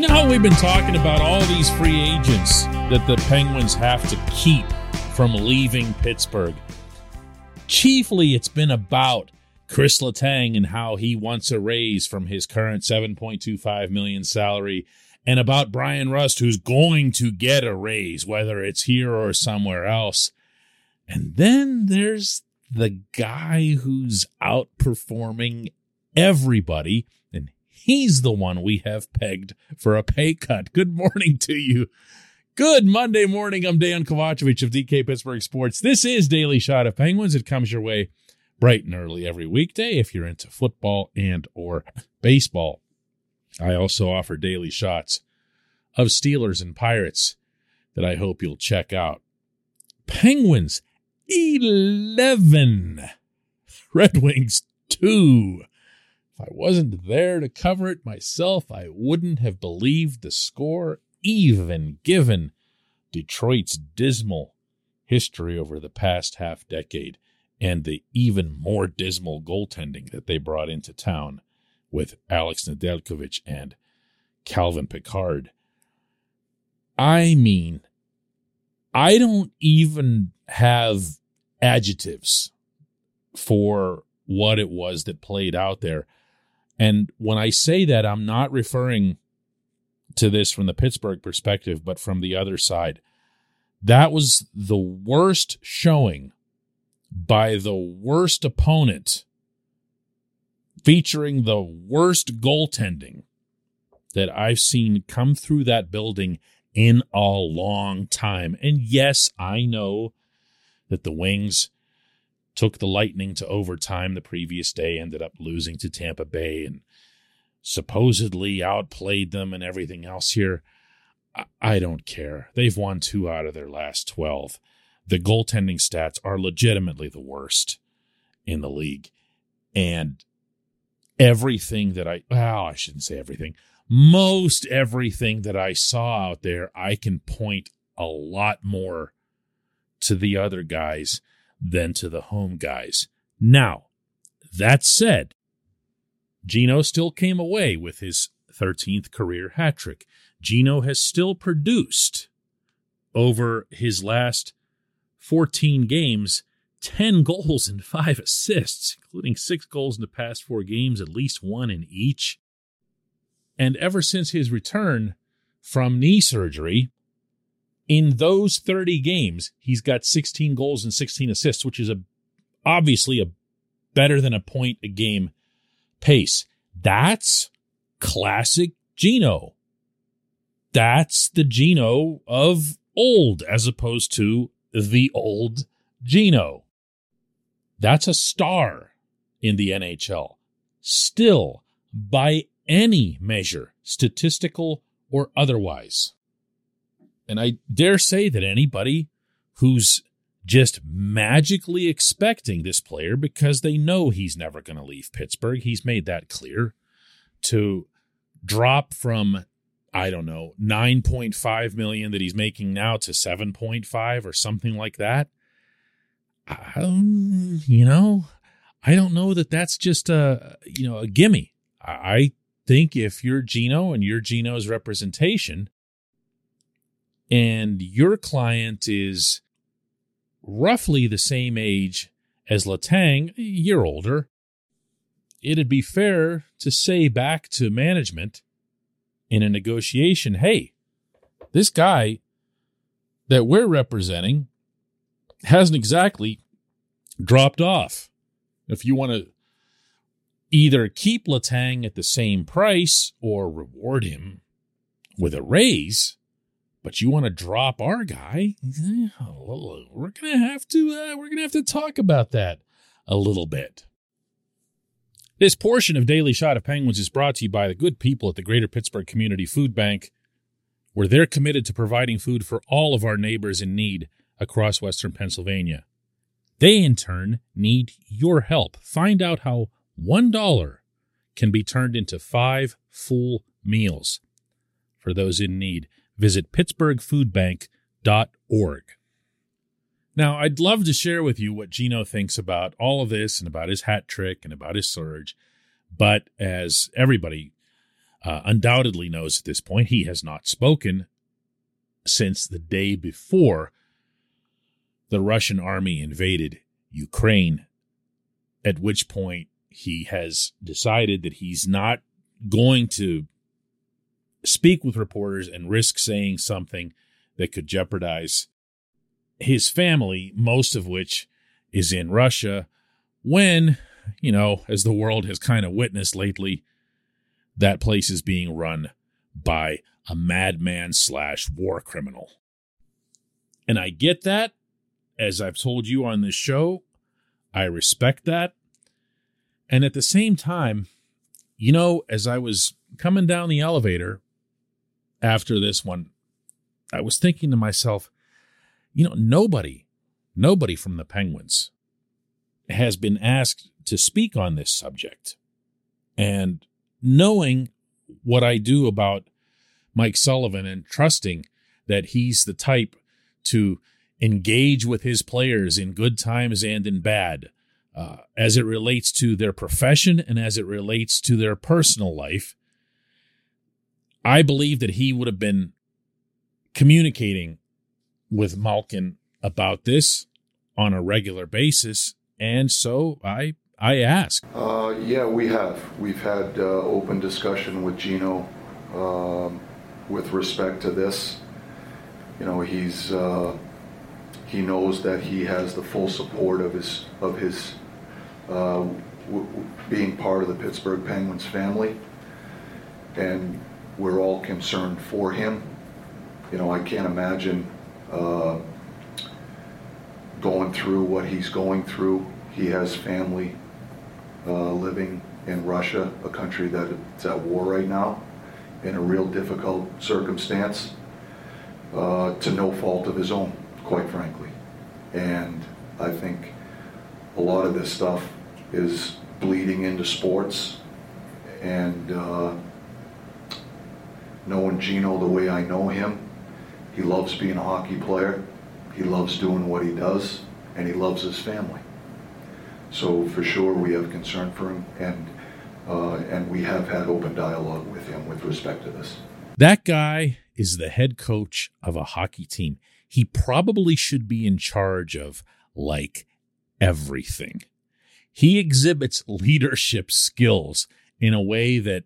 You know how we've been talking about all these free agents that the Penguins have to keep from leaving Pittsburgh? Chiefly, it's been about Chris Letang and how he wants a raise from his current 7.25 million salary and about Bryan Rust who's going to get a raise whether it's here or somewhere else. And then there's the guy who's outperforming everybody and he's the one we have pegged for a pay cut. Good morning to you. Good Monday morning. I'm Dejan Kovacevic of DK Pittsburgh Sports. This is Daily Shot of Penguins. It comes your way bright and early every weekday if you're into football and or baseball. I also offer daily shots of Steelers and Pirates that I hope you'll check out. Penguins 11. Red Wings 2. I wasn't there to cover it myself, I wouldn't have believed the score even given Detroit's dismal history over the past half decade and the even more dismal goaltending that they brought into town with Alex Nedeljkovic and Calvin Pickard. I mean, I don't even have adjectives for what it was that played out there. And when I say that, I'm not referring to this from the Pittsburgh perspective, but from the other side. That was the worst showing by the worst opponent, featuring the worst goaltending that I've seen come through that building in a long time. And yes, I know that the Wings took the Lightning to overtime the previous day, ended up losing to Tampa Bay, and supposedly outplayed them and everything else here. I don't care. They've won two out of their last 12. The goaltending stats are legitimately the worst in the league. And everything that I, well, I shouldn't say everything, most everything that I saw out there, I can point a lot more to the other guys than to the home guys. Now, that said, Geno still came away with his 13th career hat trick. Geno has still produced over his last 14 games 10 goals and 5 assists, including 6 goals in the past 4 games, at least one in each. And ever since his return from knee surgery, in those 30 games, he's got 16 goals and 16 assists, which is a obviously a better than a point a game pace. That's classic Geno. That's the Geno of old as opposed to the old Geno. That's a star in the NHL. Still, by any measure, statistical or otherwise. And I dare say that anybody who's just magically expecting this player because they know he's never going to leave Pittsburgh, he's made that clear, to drop from I don't know, 9.5 million that he's making now to 7.5 or something like that. Um, you know, I don't know that that's just a, you know, a gimme. I think if you're Geno and you're Geno's representation, and your client is roughly the same age as Letang, a year older, it'd be fair to say back to management in a negotiation hey, this guy that we're representing hasn't exactly dropped off. If you want to either keep Letang at the same price or reward him with a raise, but you want to drop our guy, we're gonna have to uh, we're gonna have to talk about that a little bit. This portion of Daily Shot of Penguins is brought to you by the good people at the Greater Pittsburgh Community Food Bank, where they're committed to providing food for all of our neighbors in need across Western Pennsylvania. They, in turn, need your help. Find out how $1 can be turned into five full meals for those in need visit pittsburghfoodbank.org. Now, I'd love to share with you what Geno thinks about all of this and about his hat trick and about his surge. But as everybody uh, undoubtedly knows at this point he has not spoken since the day before the Russian army invaded Ukraine, at which point he has decided that he's not going to speak with reporters and risk saying something that could jeopardize his family, most of which is in Russia, when, you know, as the world has kind of witnessed lately, that place is being run by a madman slash war criminal. And I get that. As I've told you on this show, I respect that. And at the same time, you know, as I was coming down the elevator after this one, I was thinking to myself, you know, nobody, nobody from the Penguins has been asked to speak on this subject. And knowing what I do about Mike Sullivan and trusting that he's the type to engage with his players in good times and in bad, uh, as it relates to their profession and as it relates to their personal life, I believe that he would have been communicating with Malkin about this on a regular basis, and so I I ask. Uh, yeah, we have. We've had uh, open discussion with Geno um, with respect to this. You know, he's uh, he knows that he has the full support of his of his uh, w- being part of the Pittsburgh Penguins family, and we're all concerned for him. You know, I can't imagine uh, going through what he's going through. He has family uh, living in Russia, a country that's at war right now, in a real difficult circumstance, uh, to no fault of his own, quite frankly. And I think a lot of this stuff is bleeding into sports. And uh, knowing Geno the way I know him, he loves being a hockey player. He loves doing what he does, and he loves his family. So for sure, we have concern for him, and uh, and we have had open dialogue with him with respect to this. That guy is the head coach of a hockey team. He probably should be in charge of like everything. He exhibits leadership skills in a way that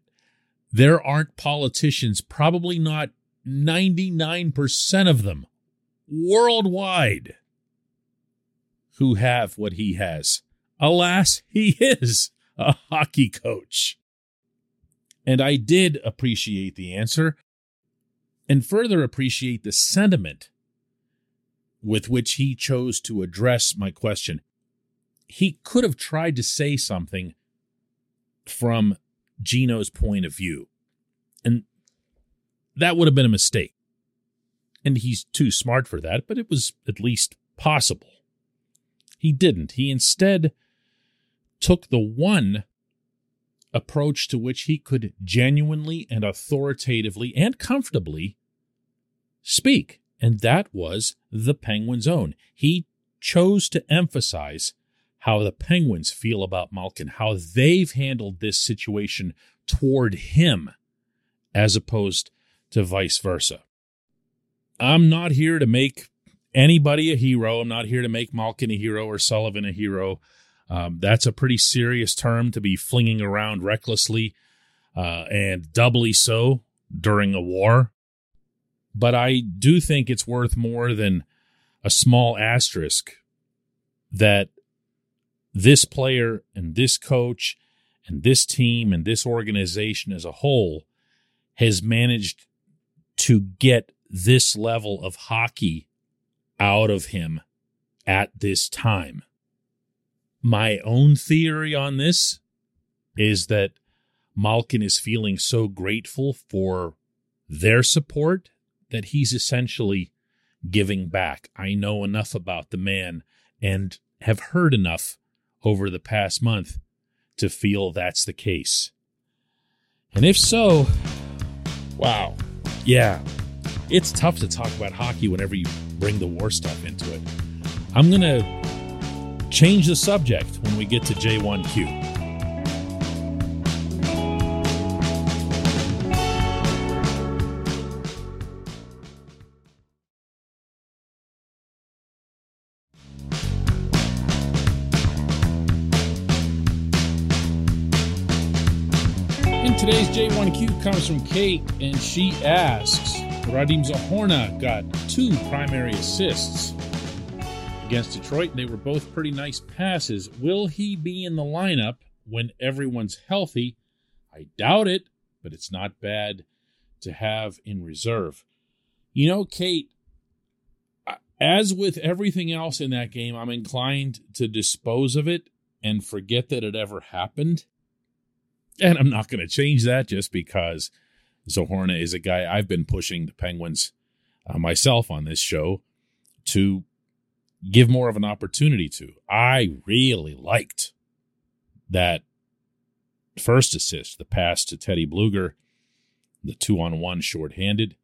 there aren't politicians, probably not 99% of them worldwide, who have what he has. Alas, he is a hockey coach. And I did appreciate the answer and further appreciate the sentiment with which he chose to address my question. He could have tried to say something from Geno's point of view, and that would have been a mistake. And he's too smart for that, but it was at least possible. He didn't. He instead took the one approach to which he could genuinely and authoritatively and comfortably speak, and that was the Penguins' own. He chose to emphasize how the Penguins feel about Malkin, how they've handled this situation toward him, as opposed to vice versa. I'm not here to make anybody a hero. I'm not here to make Malkin a hero or Sullivan a hero. Um, that's a pretty serious term to be flinging around recklessly uh, and doubly so during a war. But I do think it's worth more than a small asterisk that this player and this coach and this team and this organization as a whole has managed to get this level of hockey out of him at this time. My own theory on this is that Malkin is feeling so grateful for their support that he's essentially giving back. I know enough about the man and have heard enough over the past month to feel that's the case. And if so, wow, yeah, it's tough to talk about hockey whenever you bring the war stuff into it. I'm going to change the subject when we get to J1Q. Today's J1Q comes from Kate, and she asks Radim Zohorna got two primary assists against Detroit, and they were both pretty nice passes. Will he be in the lineup when everyone's healthy? I doubt it, but it's not bad to have in reserve. You know, Kate, as with everything else in that game, I'm inclined to dispose of it and forget that it ever happened. And I'm not going to change that just because Zohorna is a guy I've been pushing the Penguins uh, myself on this show to give more of an opportunity to. I really liked that first assist, the pass to Teddy Blueger, the two on one shorthanded.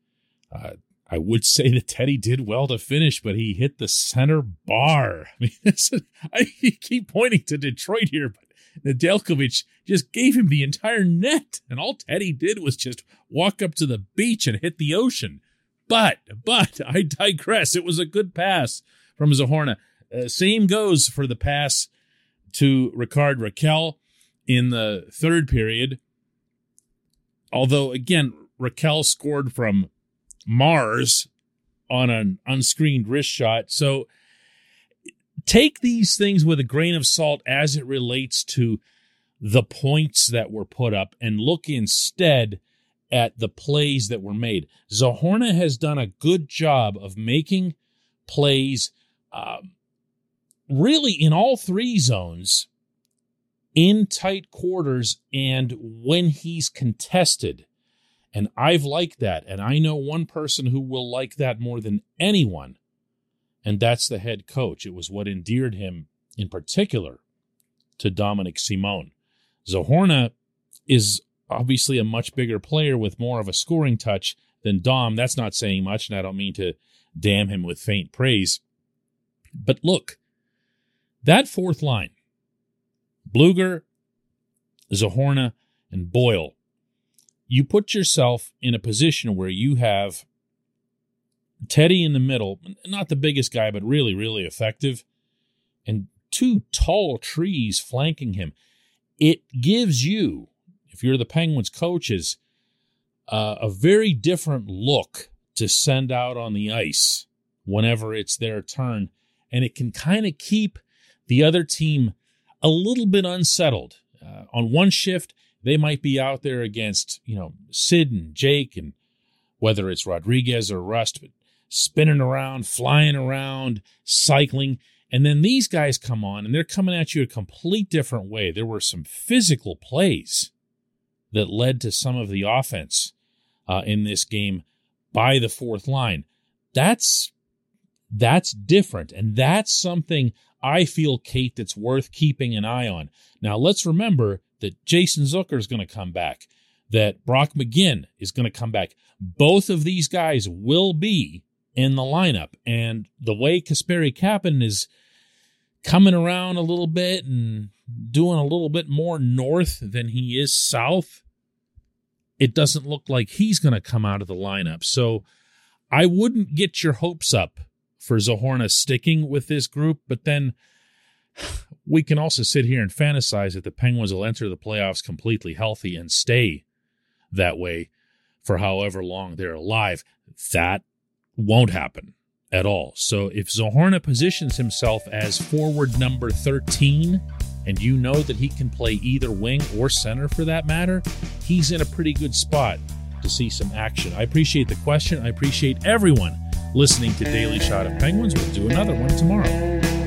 Uh, I would say that Teddy did well to finish, but he hit the center bar. I mean, I keep pointing to Detroit here, but Nedeljkovic just gave him the entire net, and all Teddy did was just walk up to the beach and hit the ocean. But, but I digress. It was a good pass from Zohorna. Uh, same goes for the pass to Rickard Rakell in the third period. Although, again, Rakell scored from Mars on an unscreened wrist shot. So take these things with a grain of salt as it relates to the points that were put up and look instead at the plays that were made. Zohorna has done a good job of making plays um, really in all three zones in tight quarters and when he's contested. And I've liked that. And I know one person who will like that more than anyone and that's the head coach. It was what endeared him in particular to Dominic Simon. Zohorna is obviously a much bigger player with more of a scoring touch than Dom. That's not saying much, and I don't mean to damn him with faint praise. But look, that fourth line, Blueger, Zohorna, and Boyle, you put yourself in a position where you have Teddy in the middle, not the biggest guy, but really, really effective, and two tall trees flanking him. It gives you, if you're the Penguins coaches, uh, a very different look to send out on the ice whenever it's their turn. And it can kind of keep the other team a little bit unsettled. Uh, on one shift, they might be out there against, you know, Sid and Jake and whether it's Rodrigues or Rust, but spinning around, flying around, cycling. And then these guys come on and they're coming at you a complete different way. There were some physical plays that led to some of the offense uh, in this game by the fourth line. That's that's different, and that's something I feel, Kate, that's worth keeping an eye on. Now, let's remember that Jason Zucker is going to come back, that Brock McGinn is going to come back. Both of these guys will be in the lineup. And the way Kasperi Kapanen is coming around a little bit and doing a little bit more north than he is south, it doesn't look like he's going to come out of the lineup. So I wouldn't get your hopes up for Zohorna sticking with this group, but then we can also sit here and fantasize that the Penguins will enter the playoffs completely healthy and stay that way for however long they're alive. That won't happen at all. So if Zohorna positions himself as forward number 13, and you know that he can play either wing or center for that matter, he's in a pretty good spot to see some action. I appreciate the question. I appreciate everyone listening to Daily Shot of Penguins. We'll do another one tomorrow.